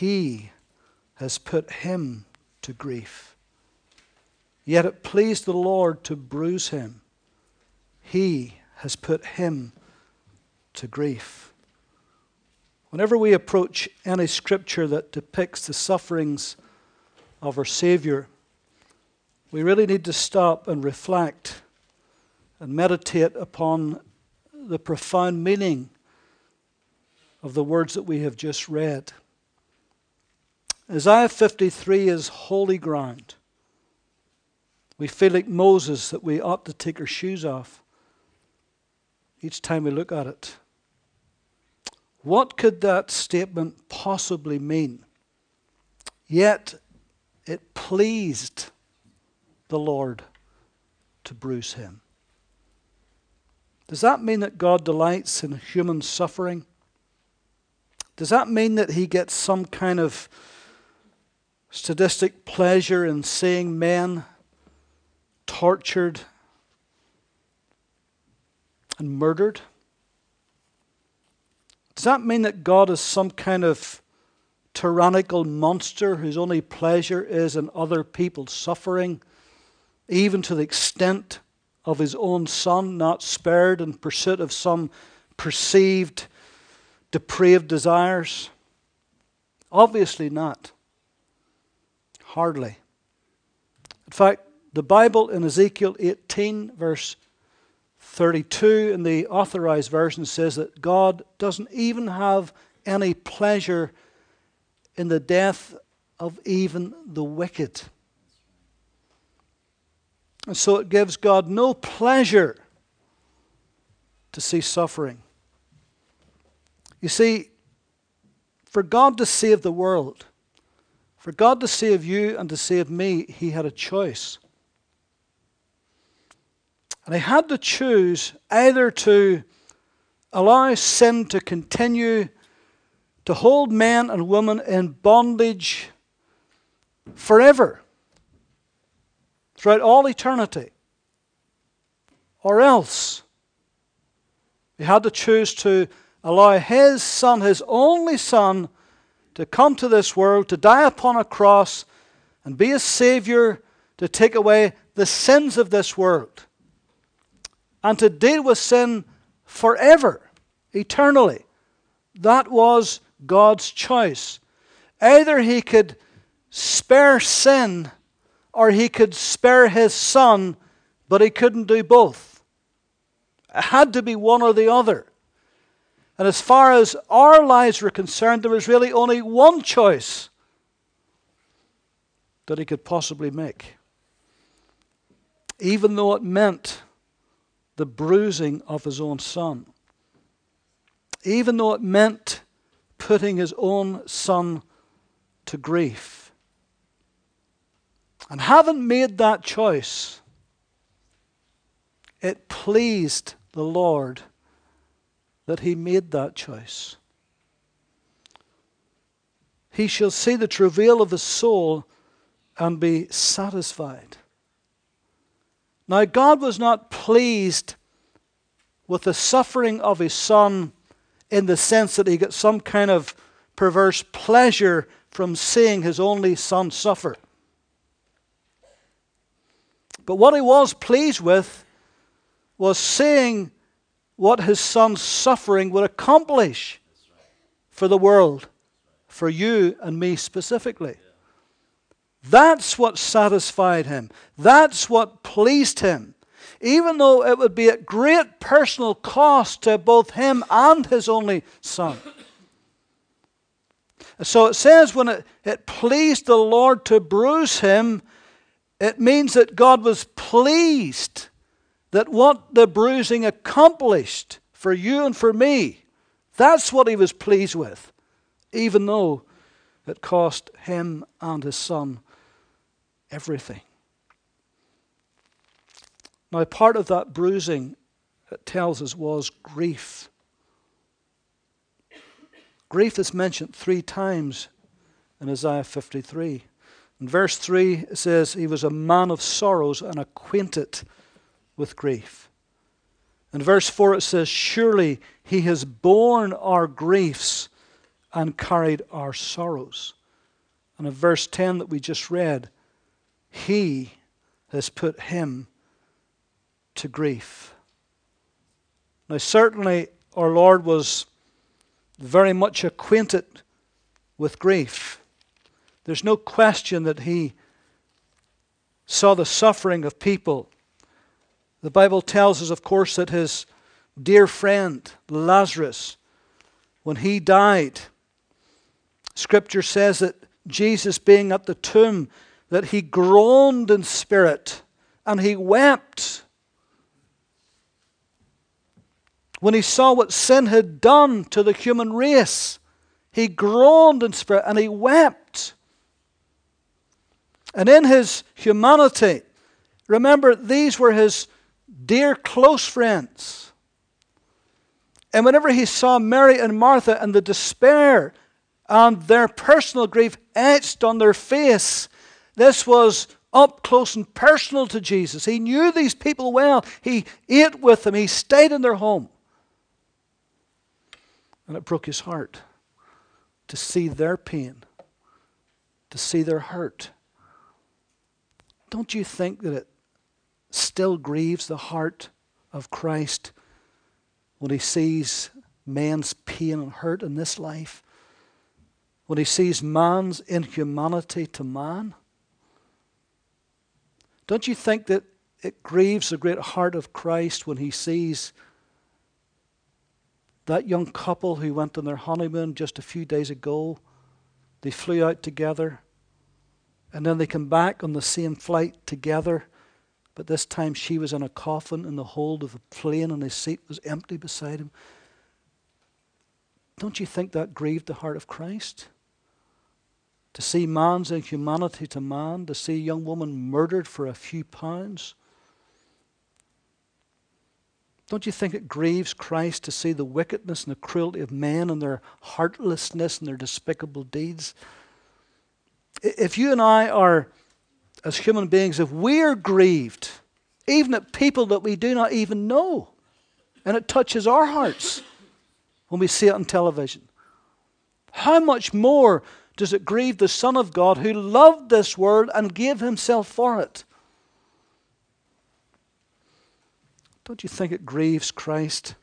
he has put him to grief. Yet it pleased the Lord to bruise him. He has put him to grief. Whenever we approach any scripture that depicts the sufferings of our Savior, we really need to stop and reflect and meditate upon the profound meaning of the words that we have just read. Isaiah 53 is holy ground. We feel like Moses that we ought to take our shoes off each time we look at it. What could that statement possibly mean? Yet it pleased the Lord to bruise him. Does that mean that God delights in human suffering? Does that mean that he gets some kind of sadistic pleasure in seeing men tortured and murdered? Does that mean that God is some kind of tyrannical monster whose only pleasure is in other people's suffering, even to the extent of his own son not spared in pursuit of some perceived depraved desires? Obviously not. Hardly. In fact, the Bible in Ezekiel 18, verse 32, in the authorized version, says that God doesn't even have any pleasure in the death of even the wicked. And so it gives God no pleasure to see suffering. You see, for God to save the world, for God to save you and to save me, He had a choice. And He had to choose either to allow sin to continue to hold men and women in bondage forever, throughout all eternity, or else He had to choose to allow his son, his only son, to come to this world, to die upon a cross, and be a savior to take away the sins of this world, and to deal with sin forever, eternally. That was God's choice. Either he could spare sin or he could spare his son, but he couldn't do both. It had to be one or the other. And as far as our lives were concerned, there was really only one choice that he could possibly make. Even though it meant the bruising of his own son. Even though it meant putting his own son to grief. And having made that choice, it pleased the Lord that he made that choice. He shall see the travail of his soul and be satisfied. Now, God was not pleased with the suffering of his son in the sense that he got some kind of perverse pleasure from seeing his only son suffer. But what he was pleased with was seeing what his son's suffering would accomplish for the world, for you and me specifically. That's what satisfied him. That's what pleased him. Even though it would be at great personal cost to both him and his only son. So it says when it, it pleased the Lord to bruise him, it means that God was pleased that what the bruising accomplished for you and for me, that's what he was pleased with, even though it cost him and his son everything. Now, part of that bruising, it tells us, was grief. Grief is mentioned three times in Isaiah 53. In verse 3, it says, He was a man of sorrows and acquainted with grief. In verse 4, it says, Surely he has borne our griefs and carried our sorrows. And in verse 10 that we just read, He has put him to grief. Now, certainly, our Lord was very much acquainted with grief. There's no question that he saw the suffering of people. The Bible tells us, of course, that his dear friend, Lazarus, when he died, Scripture says that Jesus, being at the tomb, that he groaned in spirit and he wept. When he saw what sin had done to the human race, he groaned in spirit and he wept. And in his humanity, remember, these were his dear close friends. And whenever he saw Mary and Martha and the despair and their personal grief etched on their face, this was up close and personal to Jesus. He knew these people well. He ate with them, he stayed in their home. And it broke his heart to see their pain, to see their hurt. Don't you think that it still grieves the heart of Christ when he sees man's pain and hurt in this life? When he sees man's inhumanity to man? Don't you think that it grieves the great heart of Christ when he sees that young couple who went on their honeymoon just a few days ago? They flew out together and then they come back on the same flight together, but this time she was in a coffin in the hold of a plane and his seat was empty beside him. Don't you think that grieved the heart of Christ? to see man's inhumanity to man, to see a young woman murdered for a few pounds? Don't you think it grieves Christ to see the wickedness and the cruelty of men and their heartlessness and their despicable deeds? If you and I are, as human beings, if we are grieved, even at people that we do not even know, and it touches our hearts when we see it on television, how much more does it grieve the Son of God who loved this world and gave himself for it? Don't you think it grieves Christ?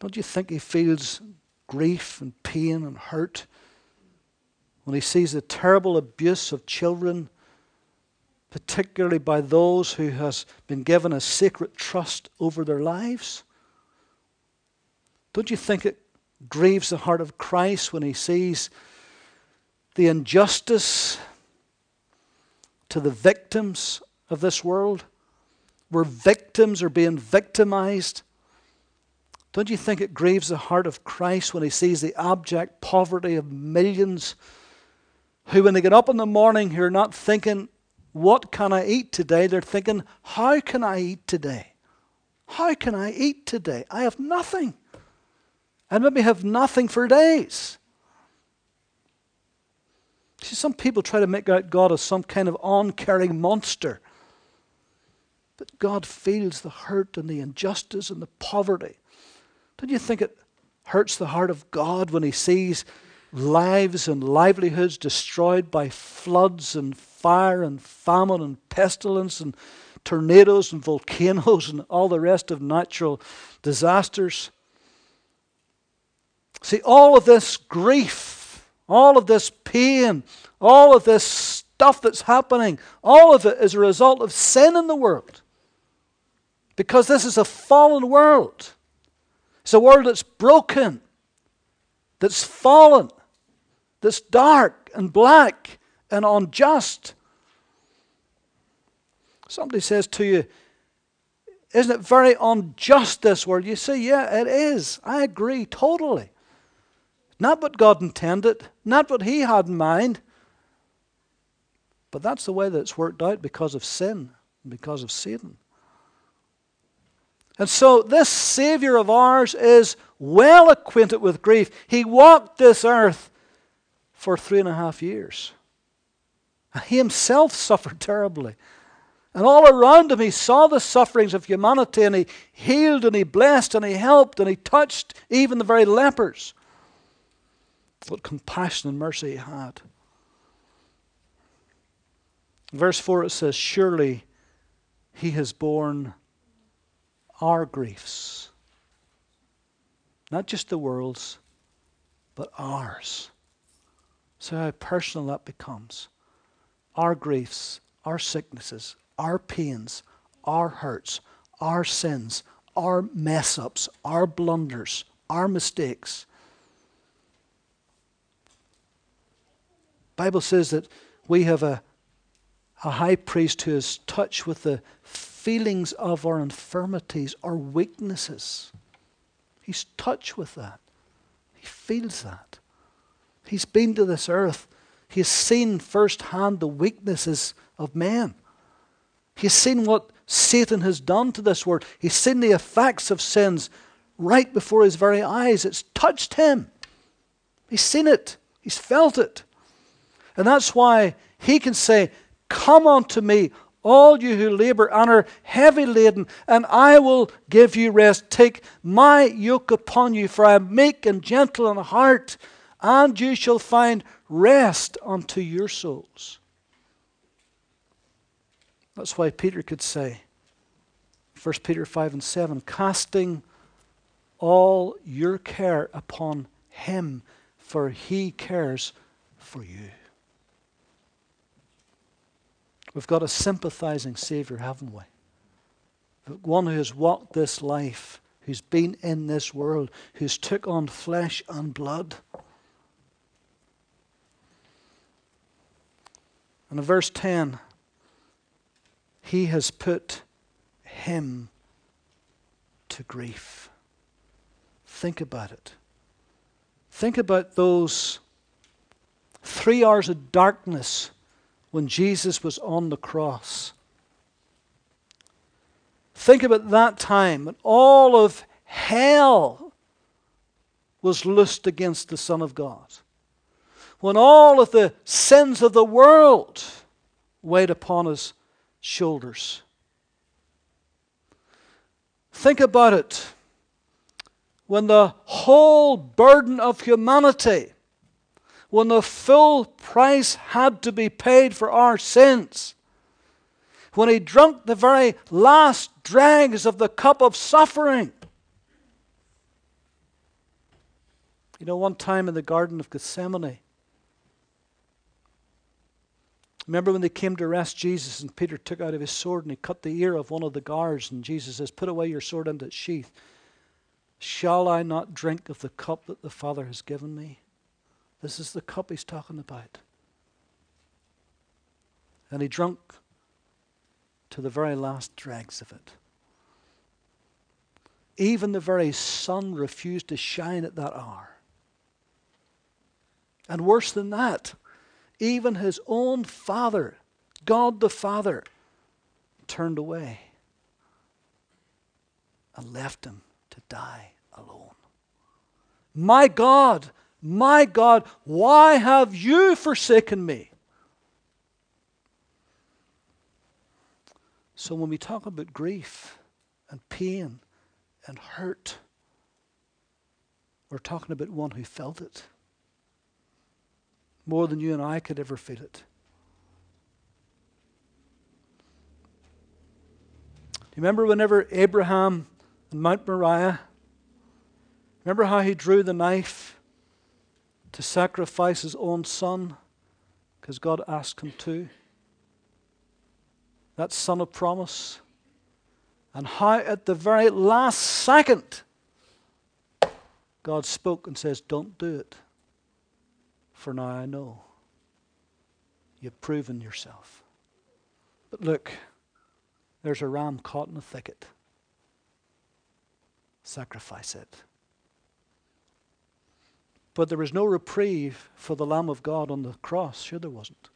Don't you think he feels grief and pain and hurt when he sees the terrible abuse of children, particularly by those who has been given a sacred trust over their lives? Don't you think it grieves the heart of Christ when he sees the injustice to the victims of this world, where victims are being victimized. Don't you think it grieves the heart of Christ when he sees the abject poverty of millions who, when they get up in the morning, who are not thinking, What can I eat today? They're thinking, How can I eat today? How can I eat today? I have nothing. I maybe have nothing for days. See, some people try to make out God as some kind of on caring monster. But God feels the hurt and the injustice and the poverty. Don't you think it hurts the heart of God when He sees lives and livelihoods destroyed by floods and fire and famine and pestilence and tornadoes and volcanoes and all the rest of natural disasters? See, all of this grief all of this pain, all of this stuff that's happening, all of it is a result of sin in the world. Because this is a fallen world. It's a world that's broken, that's fallen, that's dark and black and unjust. Somebody says to you, Isn't it very unjust, this world? You say, Yeah, it is. I agree totally. Not what God intended, not what He had in mind. But that's the way that it's worked out because of sin, because of Satan. And so this Savior of ours is well acquainted with grief. He walked this earth for three and a half years. He himself suffered terribly. And all around him, he saw the sufferings of humanity and he healed and he blessed and he helped and he touched even the very lepers. What compassion and mercy he had. verse 4 it says, Surely he has borne our griefs. Not just the world's, but ours. So how personal that becomes. Our griefs, our sicknesses, our pains, our hurts, our sins, our mess ups, our blunders, our mistakes. Bible says that we have a, a high priest who is touched with the feelings of our infirmities, our weaknesses. He's touched with that. He feels that. He's been to this earth. He's seen firsthand the weaknesses of man. He's seen what Satan has done to this world. He's seen the effects of sins right before his very eyes. It's touched him. He's seen it. He's felt it. And that's why he can say, Come unto me, all you who labor and are heavy laden, and I will give you rest. Take my yoke upon you, for I am meek and gentle in heart, and you shall find rest unto your souls. That's why Peter could say, 1 Peter 5 and 7, casting all your care upon him, for he cares for you. We've got a sympathizing Savior, haven't we? One who has walked this life, who's been in this world, who's took on flesh and blood. And in verse 10, he has put him to grief. Think about it. Think about those three hours of darkness when Jesus was on the cross. Think about that time when all of hell was loosed against the Son of God. When all of the sins of the world weighed upon his shoulders. Think about it. When the whole burden of humanity when the full price had to be paid for our sins, when he drank the very last dregs of the cup of suffering. You know, one time in the Garden of Gethsemane, remember when they came to arrest Jesus and Peter took out of his sword and he cut the ear of one of the guards, and Jesus says, Put away your sword into its sheath. Shall I not drink of the cup that the Father has given me? This is the cup he's talking about. And he drank to the very last dregs of it. Even the very sun refused to shine at that hour. And worse than that, even his own father, God the Father, turned away and left him to die alone. My God, my God, why have you forsaken me? So when we talk about grief and pain and hurt, we're talking about one who felt it more than you and I could ever feel it. Do you remember whenever Abraham and Mount Moriah, remember how he drew the knife to sacrifice his own son because God asked him to. That son of promise. And how at the very last second, God spoke and says, Don't do it. For now I know. You've proven yourself. But look, there's a ram caught in a thicket. Sacrifice it. But there was no reprieve for the Lamb of God on the cross. Sure, there wasn't.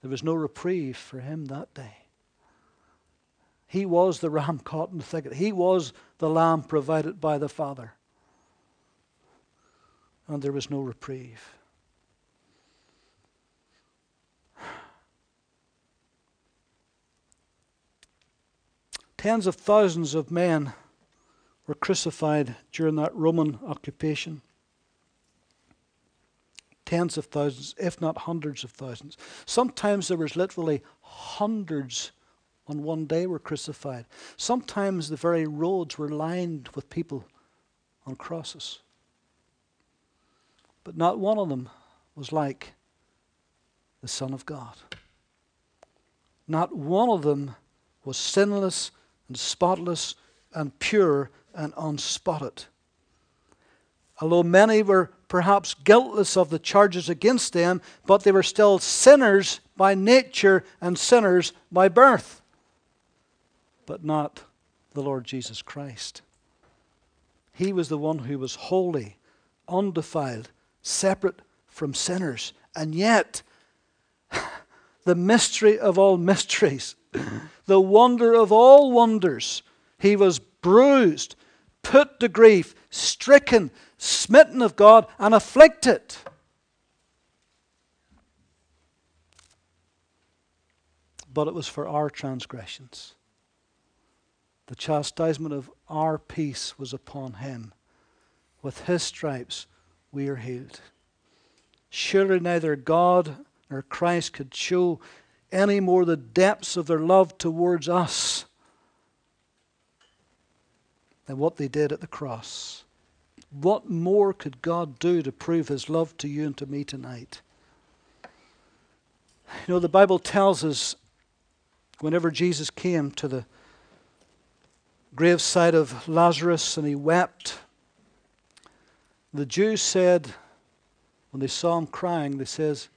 There was no reprieve for him that day. He was the ram caught in the thicket. He was the lamb provided by the Father. And there was no reprieve. Tens of thousands of men were crucified during that Roman occupation. tens of thousands, if not hundreds of thousands. Sometimes there was literally hundreds on one day were crucified. Sometimes the very roads were lined with people on crosses. But not one of them was like the Son of God. Not one of them was sinless and spotless and pure and unspotted. Although many were perhaps guiltless of the charges against them, but they were still sinners by nature and sinners by birth. But not the Lord Jesus Christ. He was the one who was holy, undefiled, separate from sinners. And yet, the mystery of all mysteries, the wonder of all wonders, he was bruised, put to grief, stricken, smitten of God, and afflicted. But it was for our transgressions. The chastisement of our peace was upon him. With his stripes we are healed. Surely neither God nor Christ could show any more the depths of their love towards us than what they did at the cross. What more could God do to prove his love to you and to me tonight? You know, the Bible tells us whenever Jesus came to the graveside of Lazarus and he wept, the Jews said, when they saw him crying, they says,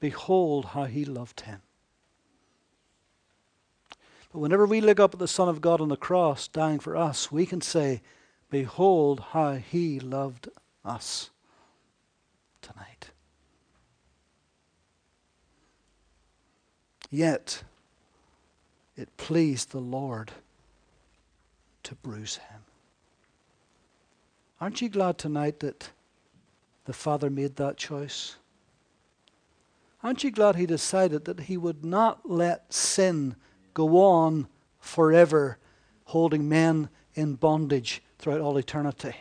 Behold how he loved him. But whenever we look up at the Son of God on the cross dying for us, we can say, Behold how he loved us tonight. Yet, it pleased the Lord to bruise him. Aren't you glad tonight that the Father made that choice? Aren't you glad he decided that he would not let sin go on forever, holding men in bondage throughout all eternity.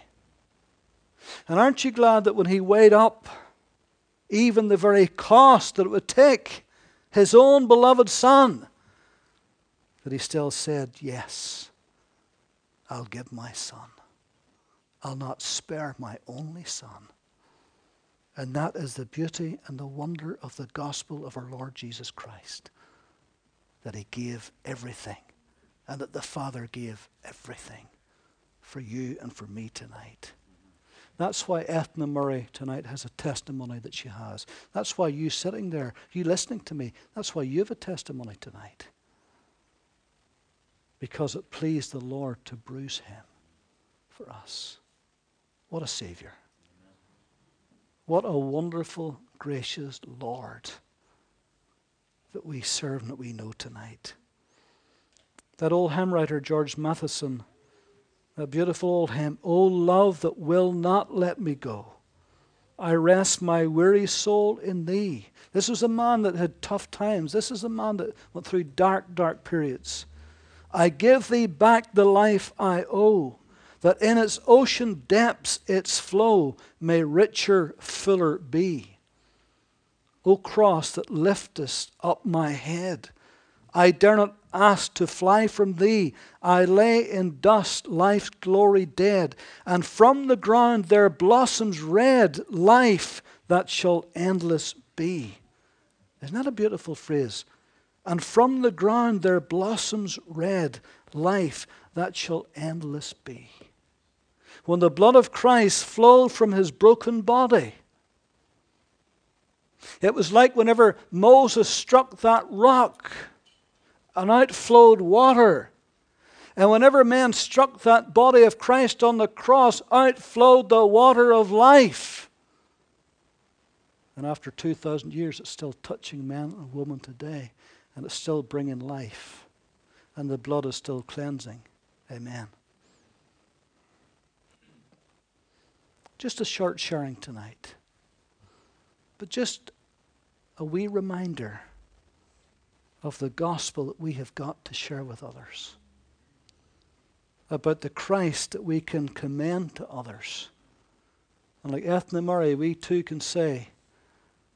And aren't you glad that when he weighed up even the very cost that it would take his own beloved son, that he still said, Yes, I'll give my son. I'll not spare my only son. And that is the beauty and the wonder of the gospel of our Lord Jesus Christ that he gave everything and that the Father gave everything for you and for me tonight. That's why Ethna Murray tonight has a testimony that she has. That's why you sitting there, you listening to me, that's why you have a testimony tonight. Because it pleased the Lord to bruise him for us. What a Savior. What a wonderful, gracious Lord that we serve and that we know tonight. That old hymn writer, George Matheson, that beautiful old hymn, O love that will not let me go. I rest my weary soul in thee. This was a man that had tough times. This is a man that went through dark, dark periods. I give thee back the life I owe, that in its ocean depths its flow may richer, fuller be. O cross that liftest up my head. I dare not ask to fly from thee. I lay in dust, life's glory dead, and from the ground there blossoms red life that shall endless be. Isn't that a beautiful phrase? And from the ground there blossoms red life that shall endless be. When the blood of Christ flowed from his broken body, it was like whenever Moses struck that rock and out flowed water. And whenever man struck that body of Christ on the cross, out flowed the water of life. And after 2,000 years, it's still touching man and woman today, and it's still bringing life, and the blood is still cleansing. Amen. Just a short sharing tonight, but just a wee reminder of the gospel that we have got to share with others, about the Christ that we can commend to others. And like Ethna Murray, we too can say,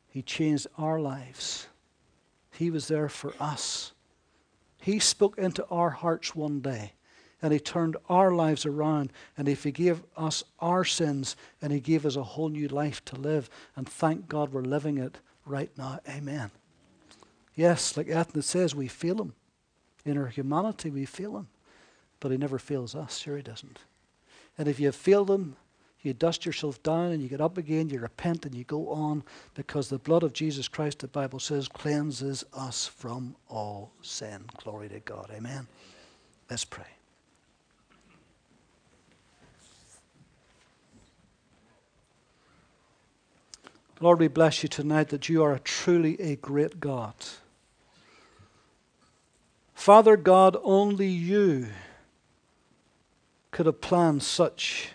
He changed our lives. He was there for us. He spoke into our hearts one day and He turned our lives around and He forgave us our sins and He gave us a whole new life to live. And thank God we're living it right now. Amen. Yes, like Ethna says, we feel Him. In our humanity, we feel Him. But He never fails us. Sure, He doesn't. And if you feel Him, you dust yourself down and you get up again, you repent and you go on because the blood of Jesus Christ, the Bible says, cleanses us from all sin. Glory to God. Amen. Let's pray. Lord, we bless you tonight that you are truly a great God. Father God, only you could have planned such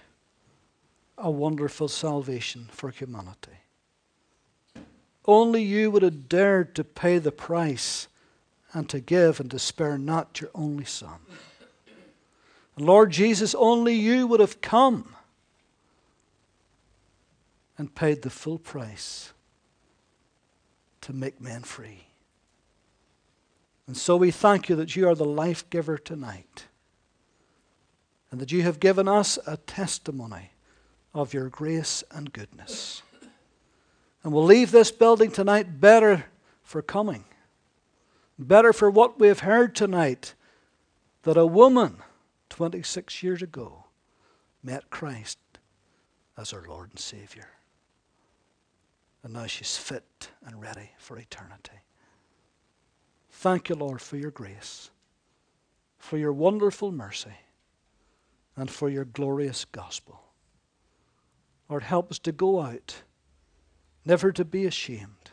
a wonderful salvation for humanity. Only you would have dared to pay the price and to give and to spare not your only Son. Lord Jesus, only you would have come and paid the full price to make men free. And so we thank you that you are the life giver tonight and that you have given us a testimony of your grace and goodness. And we'll leave this building tonight better for coming, better for what we have heard tonight that a woman 26 years ago met Christ as her Lord and Savior and now she's fit and ready for eternity. Thank you, Lord, for your grace, for your wonderful mercy, and for your glorious gospel. Lord, help us to go out, never to be ashamed,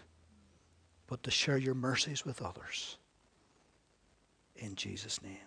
but to share your mercies with others. In Jesus' name.